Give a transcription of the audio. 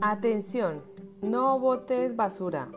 Atención, no botes basura.